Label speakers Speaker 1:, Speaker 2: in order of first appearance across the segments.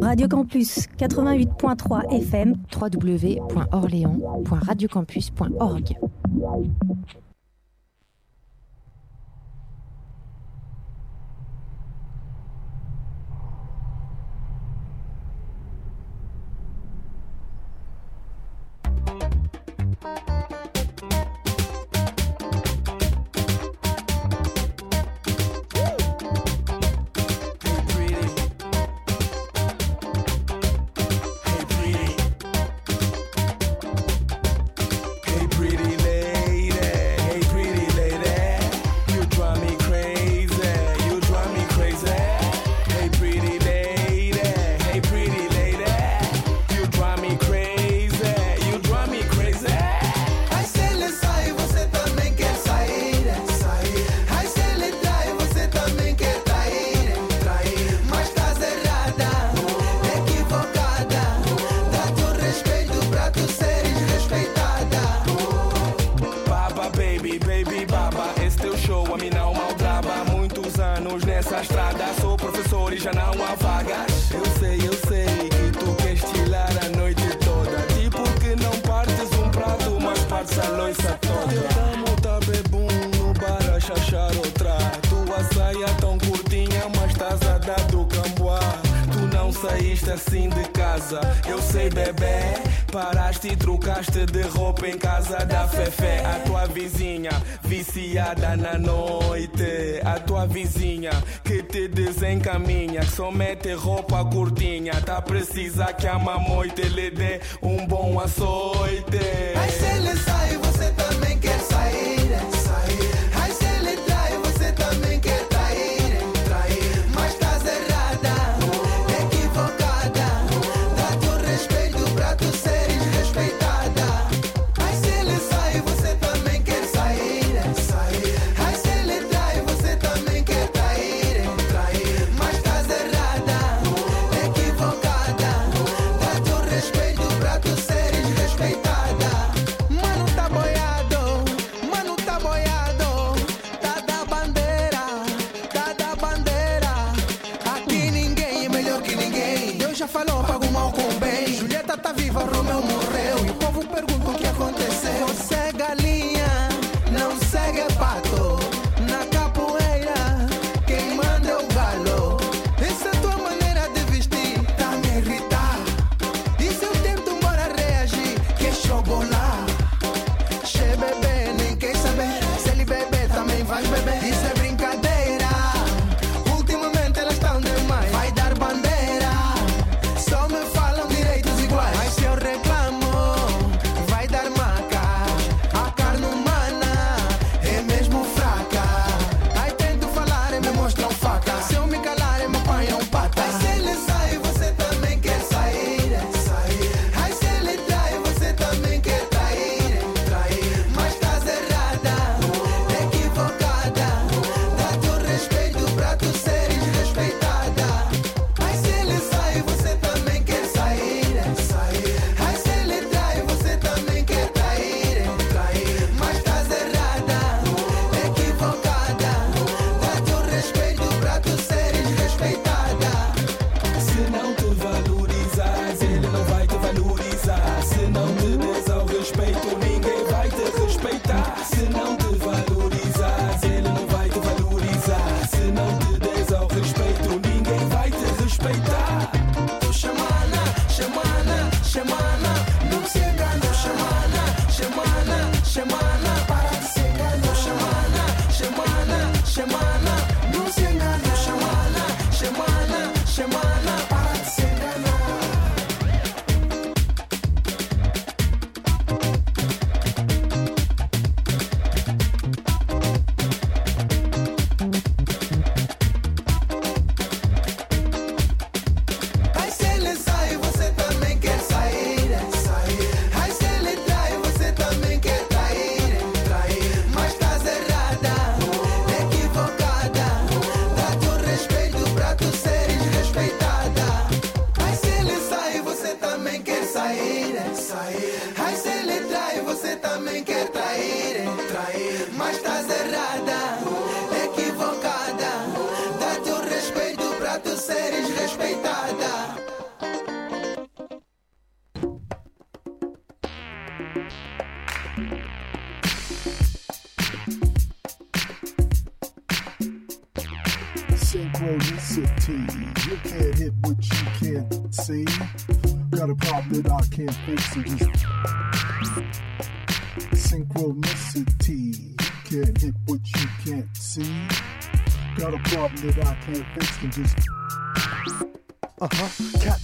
Speaker 1: Radio Campus 88.3 FM
Speaker 2: www.orléans.radiocampus.org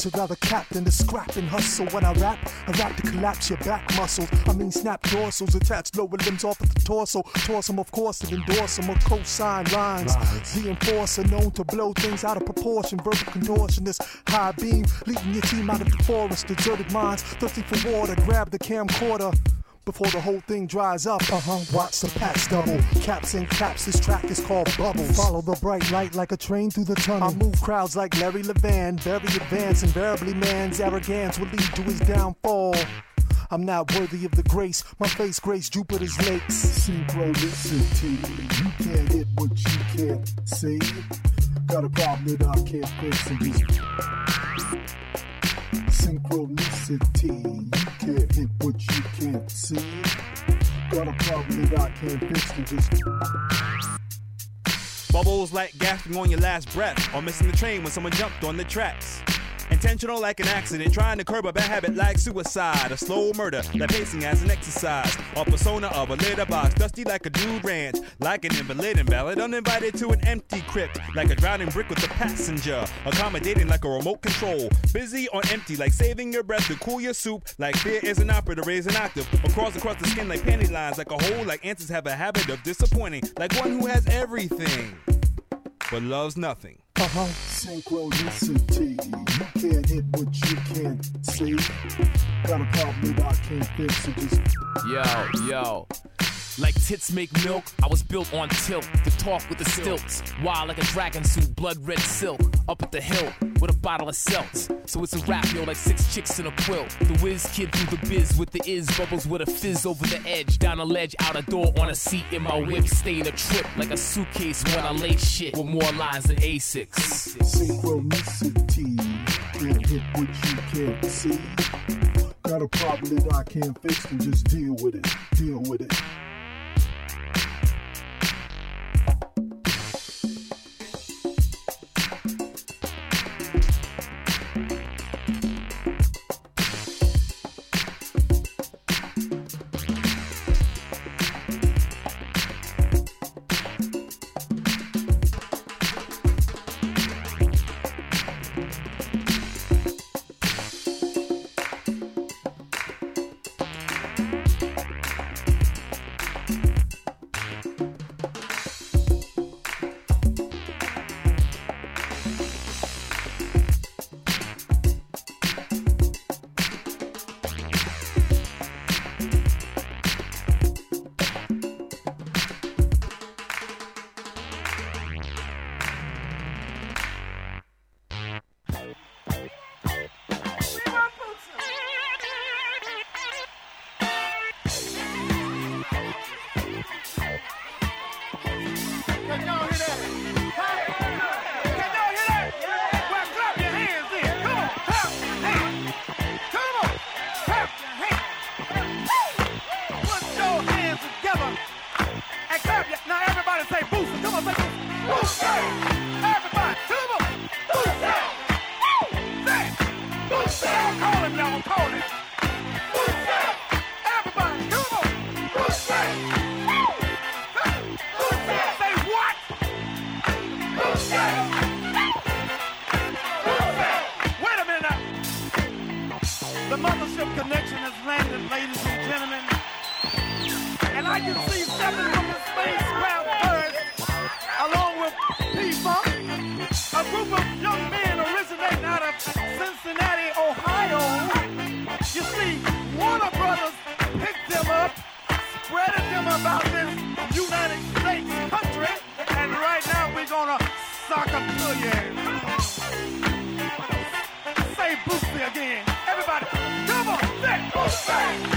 Speaker 3: would rather cap than to scrap and hustle. When I rap, I rap to collapse your back muscles. I mean, snap dorsals, attach lower limbs off of the torso. Toss them, of course, and endorse them or cosign lines. The enforcer known to blow things out of proportion. Verbal contortionist, high beam, leading your team out of the forest. Deserted minds, thirsty for water. Grab the camcorder before the whole thing dries up. Uh huh. Watch the packs double. Caps and caps. This track is called Bubbles. Follow the bright light like a train through the tunnel. I move crowds like Larry Levan. Very advanced. Invariably, man's arrogance will lead to his downfall. I'm not worthy of the grace. My face grace Jupiter's lakes. See Synchronicity. You can't hit what you can't see. Got a problem that I can't fix. Synchronicity. You can't hit what you can't see. Got a problem that I can't fix. And just
Speaker 4: Bubbles like gasping on your last breath or missing the train when someone jumped on the tracks. Intentional like an accident, trying to curb a bad habit like suicide, a slow murder, like pacing as an exercise. a persona of a litter box, dusty like a dude ranch, like an invalid invalid, uninvited to an empty crypt, like a drowning brick with a passenger, accommodating like a remote control, busy on empty, like saving your breath to cool your soup, like fear is an opera to raise an octave, crawls across the skin like panty lines, like a hole, like answers have a habit of disappointing, like one who has everything but loves nothing.
Speaker 3: Uh-huh. Synchronicity. You can't hit what you can't see. Got a problem that I can't fix. So just
Speaker 5: Yo, yo. Like tits make milk, I was built on tilt to talk with the stilts. Wild like a dragon suit, blood red silk. Up at the hill with a bottle of seltz. So it's a rap, yo, like six chicks in a quilt. The whiz kid through the biz with the is bubbles with a fizz over the edge. Down a ledge, out a door, on a seat in my whip. Staying a trip like a suitcase when I lay shit with more lines than A6.
Speaker 3: synchronicity. Can't hit what you can't see. Got a problem that I can't fix. And just deal with it. Deal with it.
Speaker 6: MC7 from the spacecraft Earth, along with P-Funk, a group of young men originating out of Cincinnati, Ohio. You see, Warner Brothers picked them up, spreaded them about this United States country, and right now we're gonna sock a million. Say Bootsy again. Everybody, Come
Speaker 7: double that
Speaker 8: Bootsy!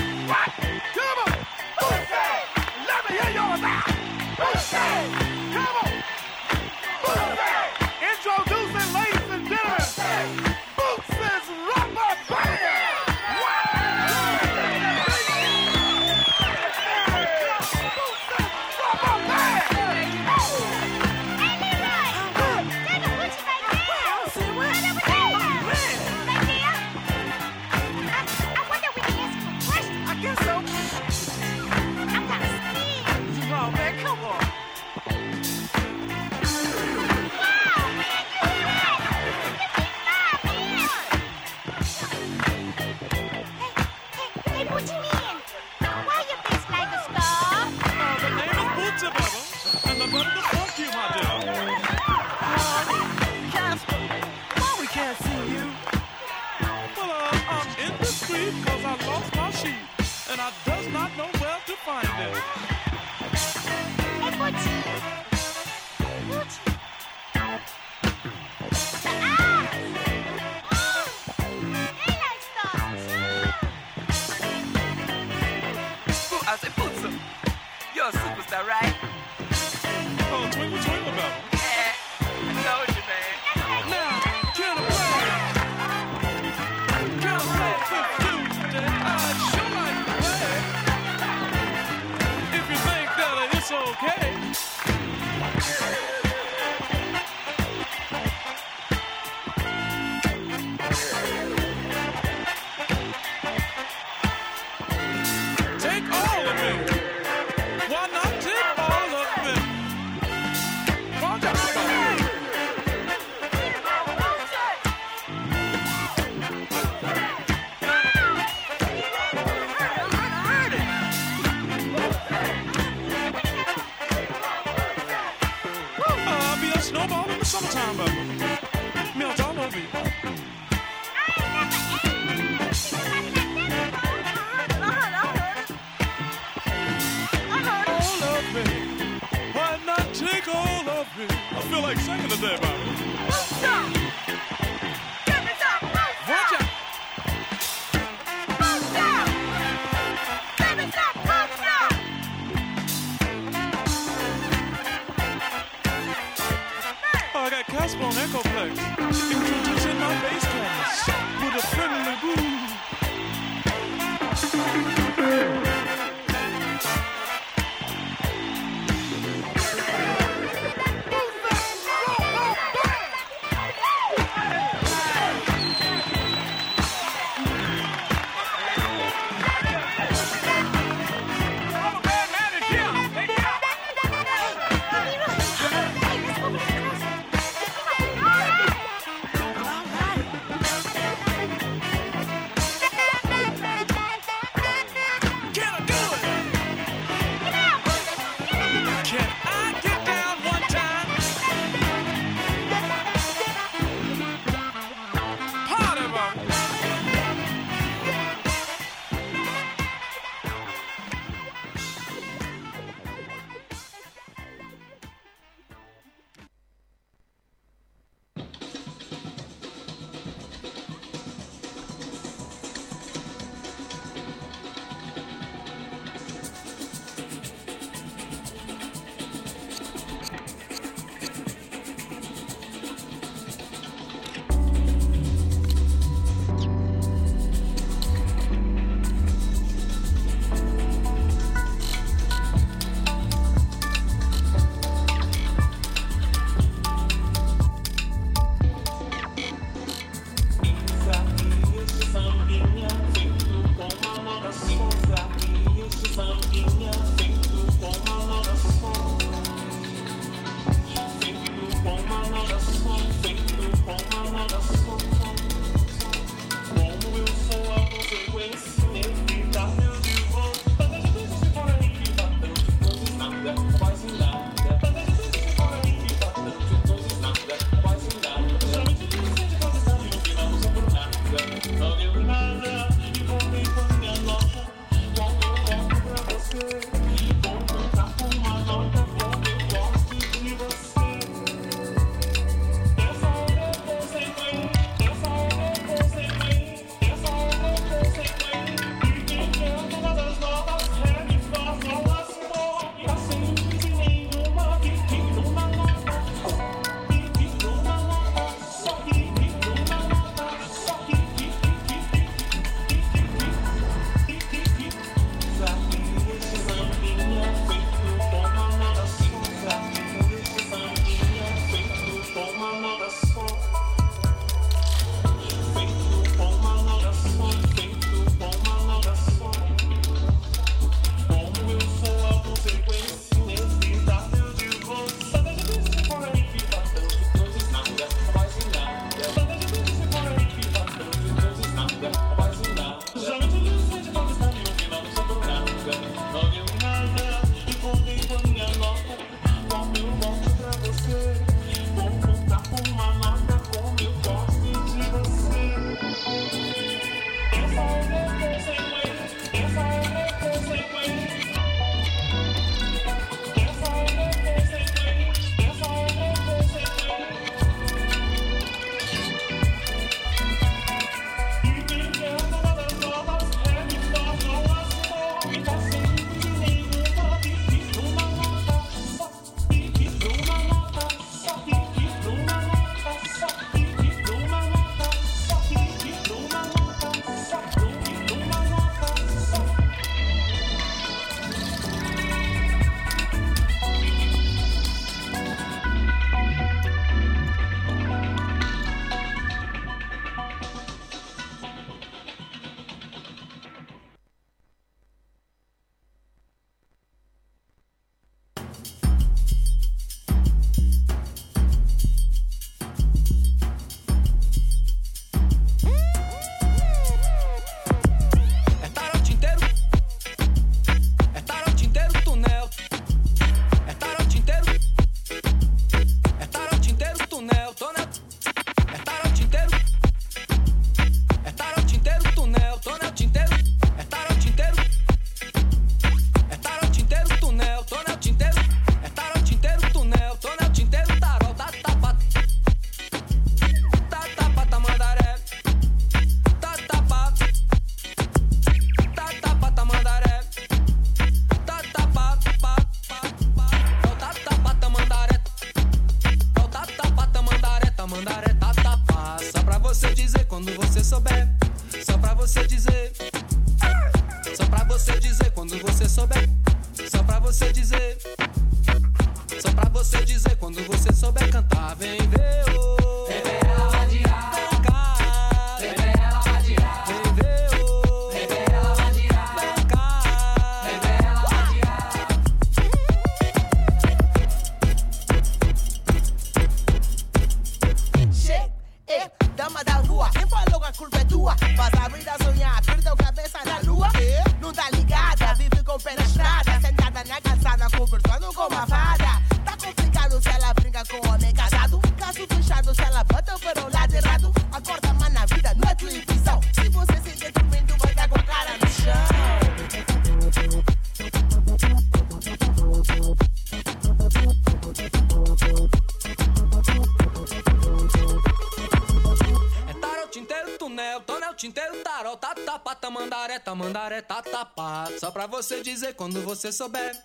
Speaker 8: você dizer quando você souber.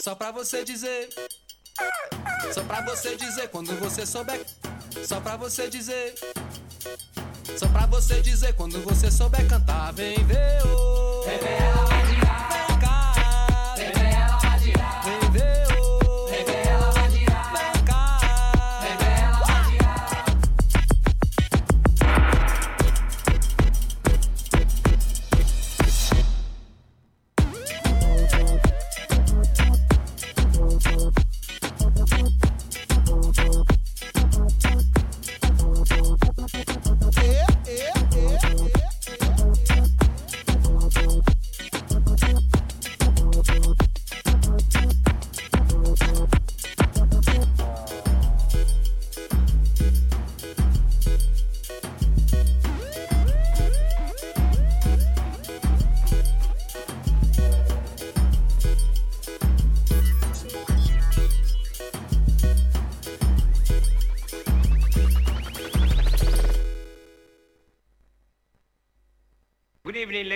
Speaker 8: Só pra você dizer. Só pra você dizer quando você souber. Só pra você dizer. Só pra você dizer quando você souber cantar, vem ver
Speaker 9: o. Oh.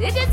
Speaker 10: Vite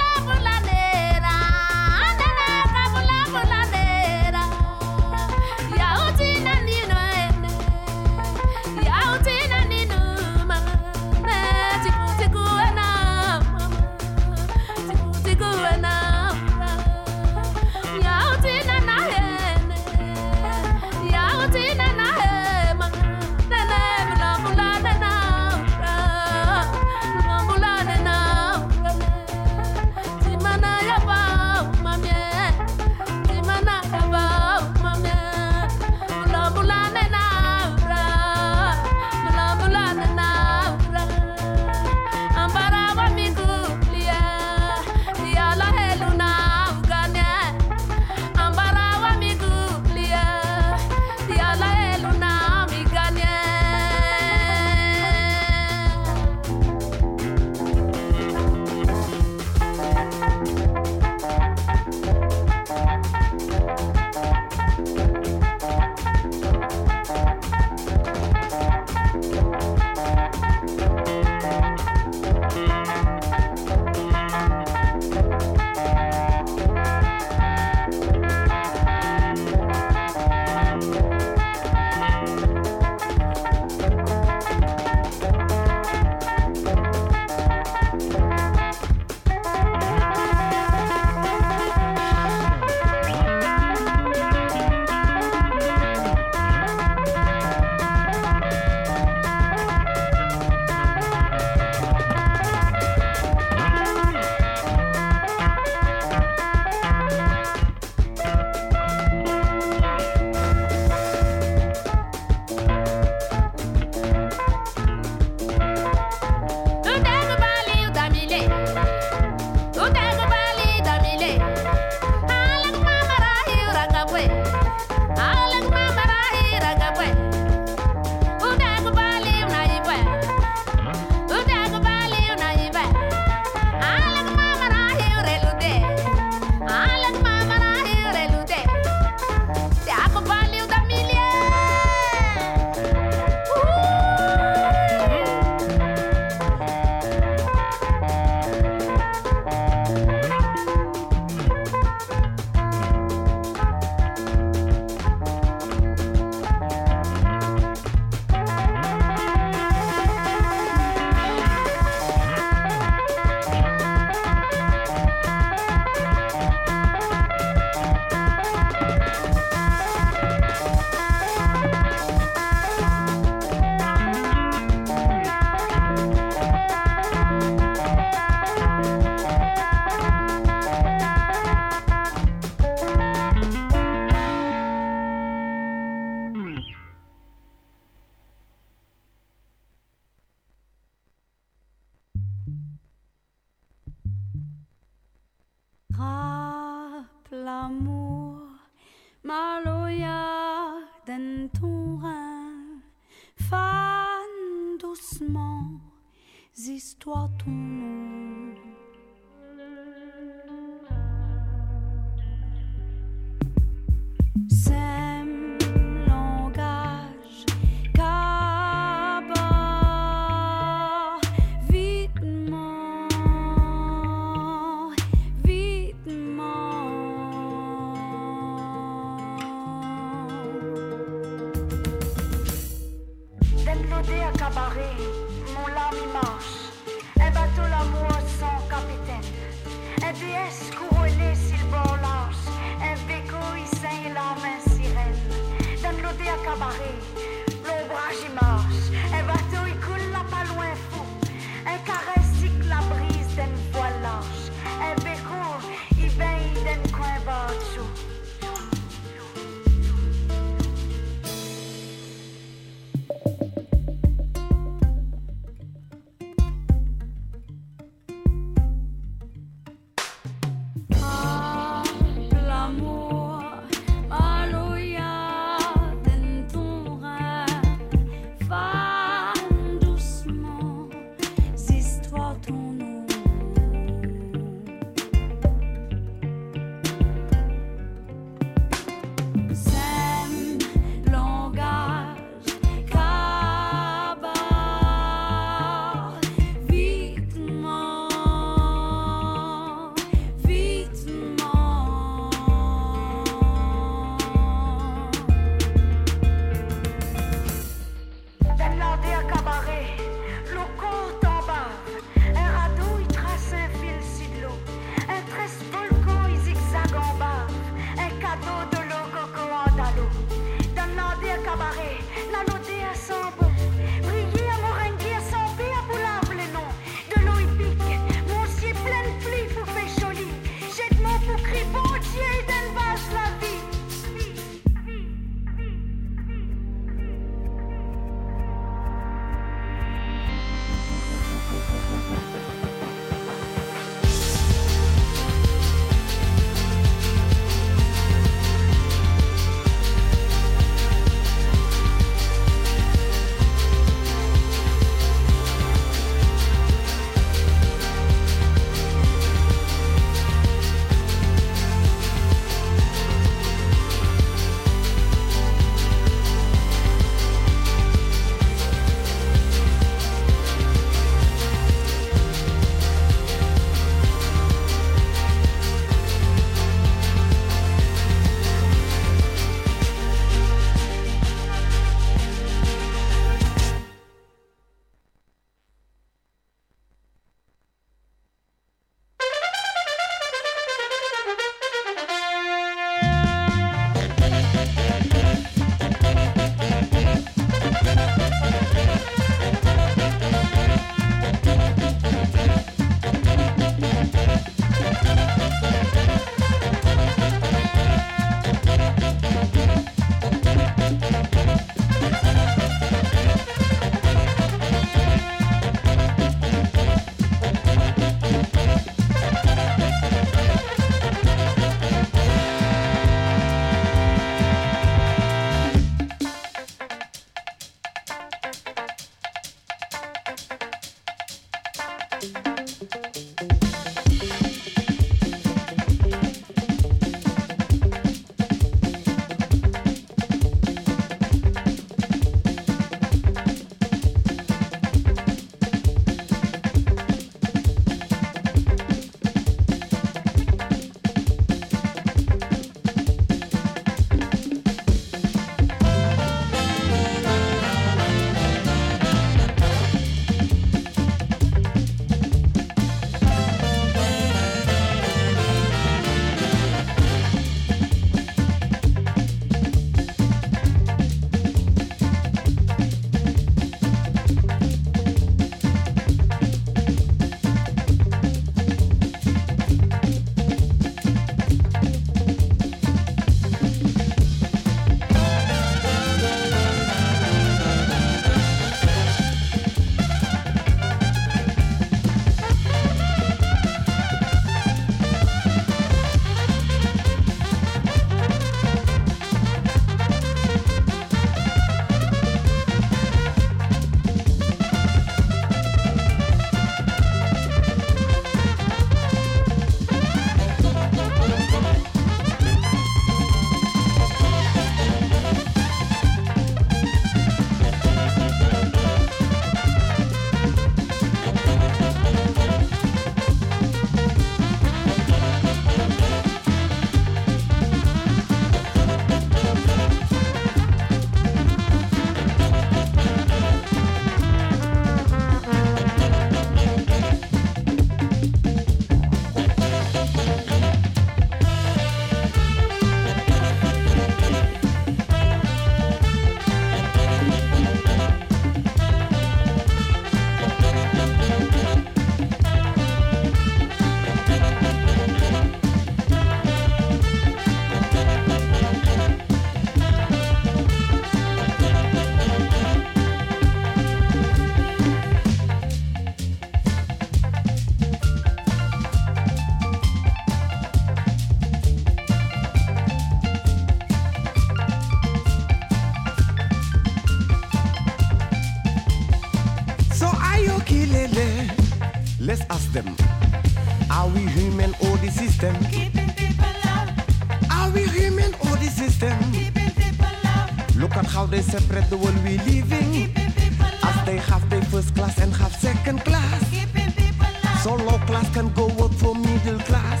Speaker 11: So low class can go work for middle class.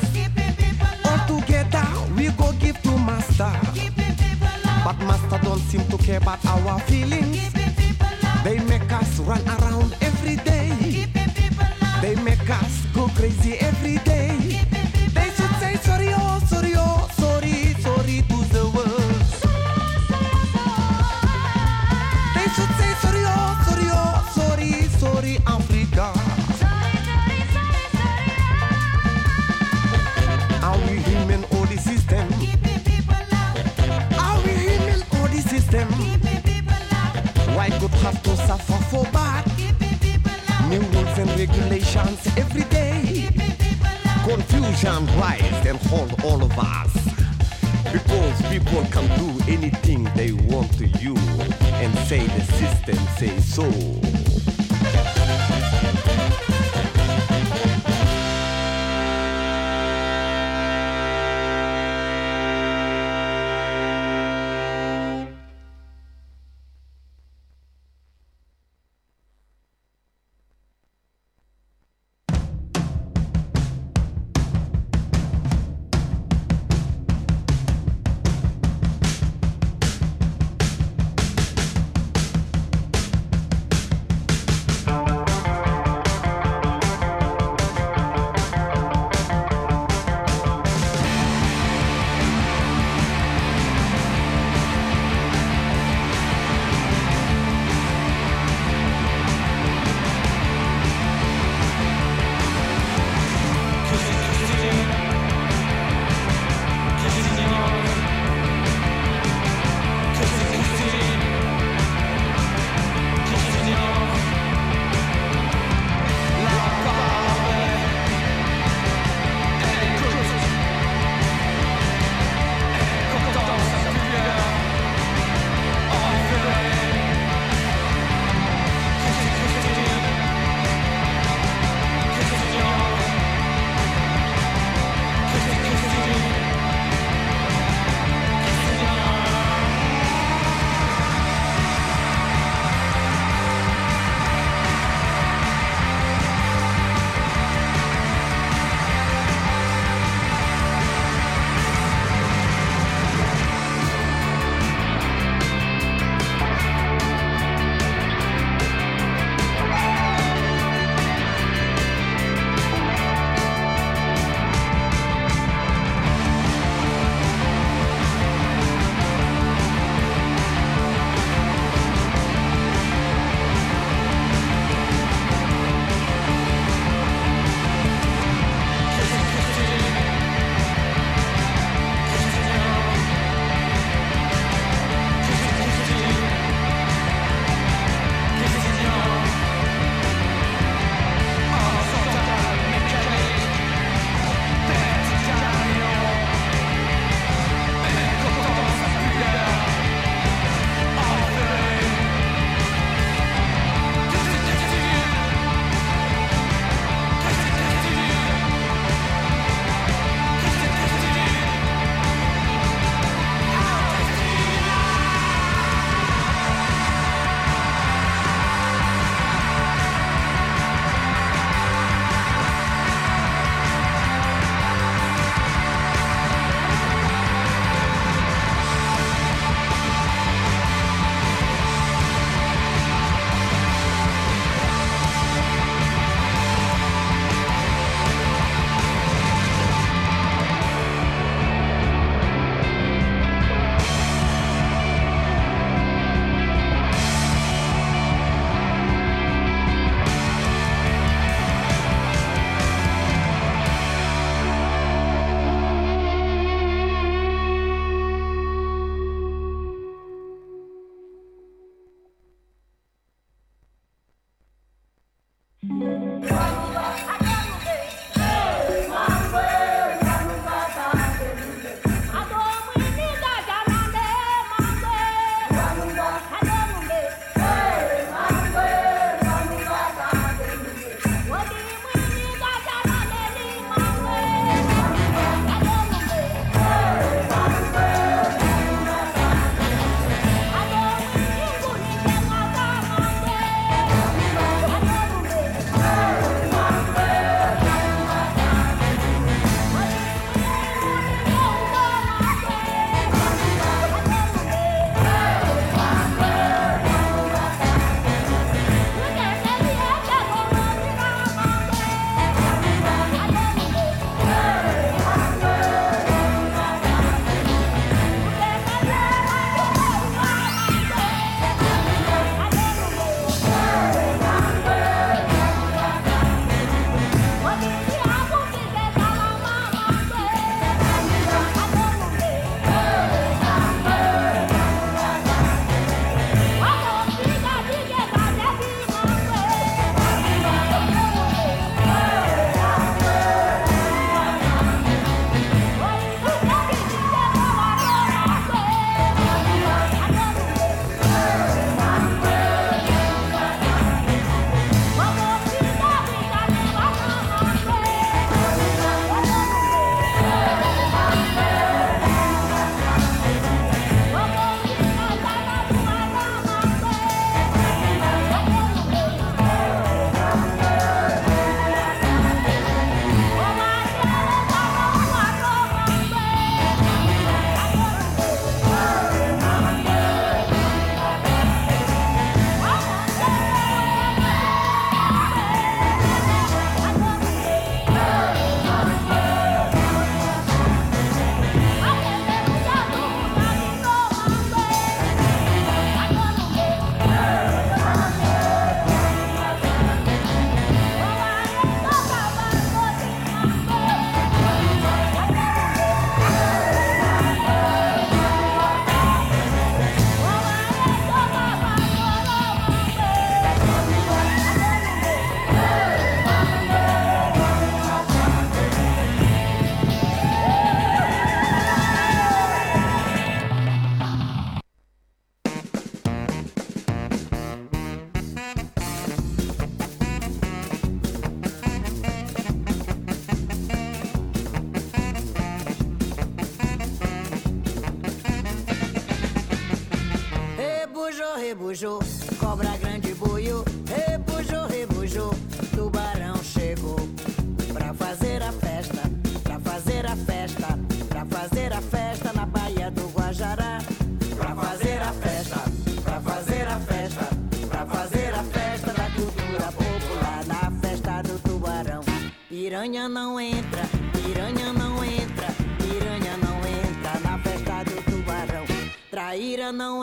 Speaker 11: All together we go give to master. But master don't seem to care about our feelings. They make us run around Confusion rise and hold all of us. Because people can do anything they want to you and say the system says so.
Speaker 12: cobra grande buio, rebujou, rebujou, tubarão chegou pra fazer a festa, pra fazer a festa, pra fazer a festa na Baía do Guajará, pra fazer a festa, pra fazer a festa, pra fazer a festa da cultura popular na festa do tubarão. Piranha não entra, piranha não entra, piranha não entra na festa do tubarão. Traíra não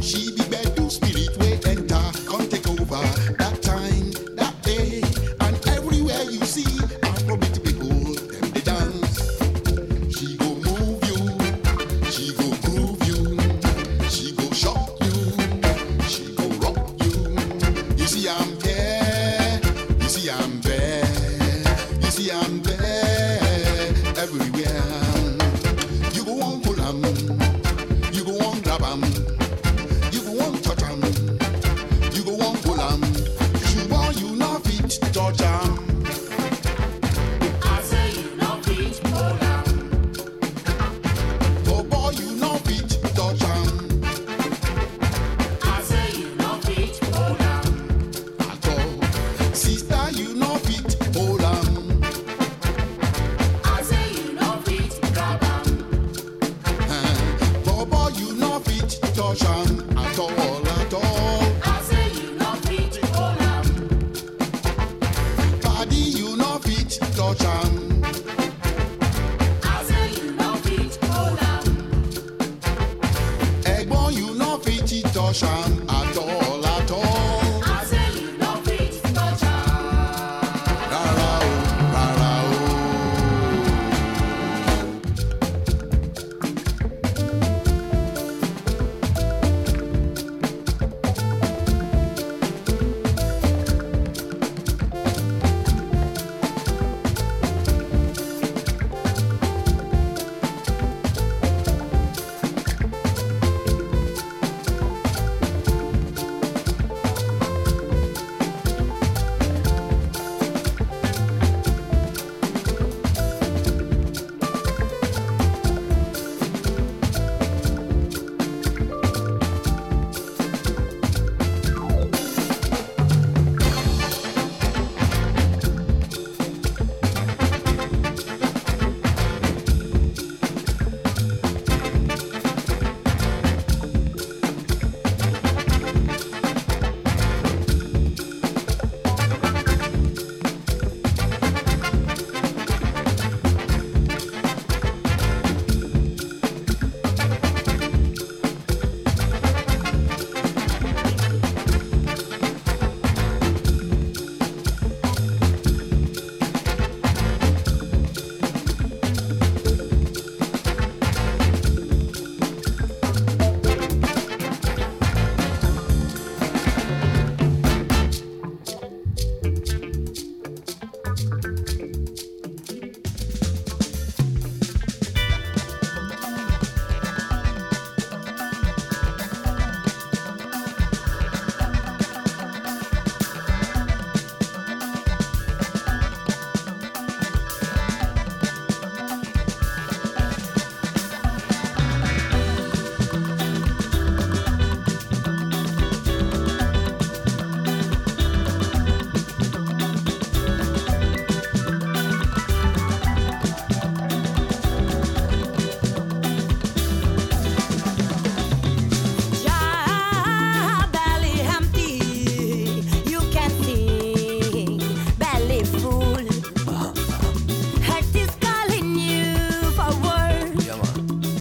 Speaker 9: she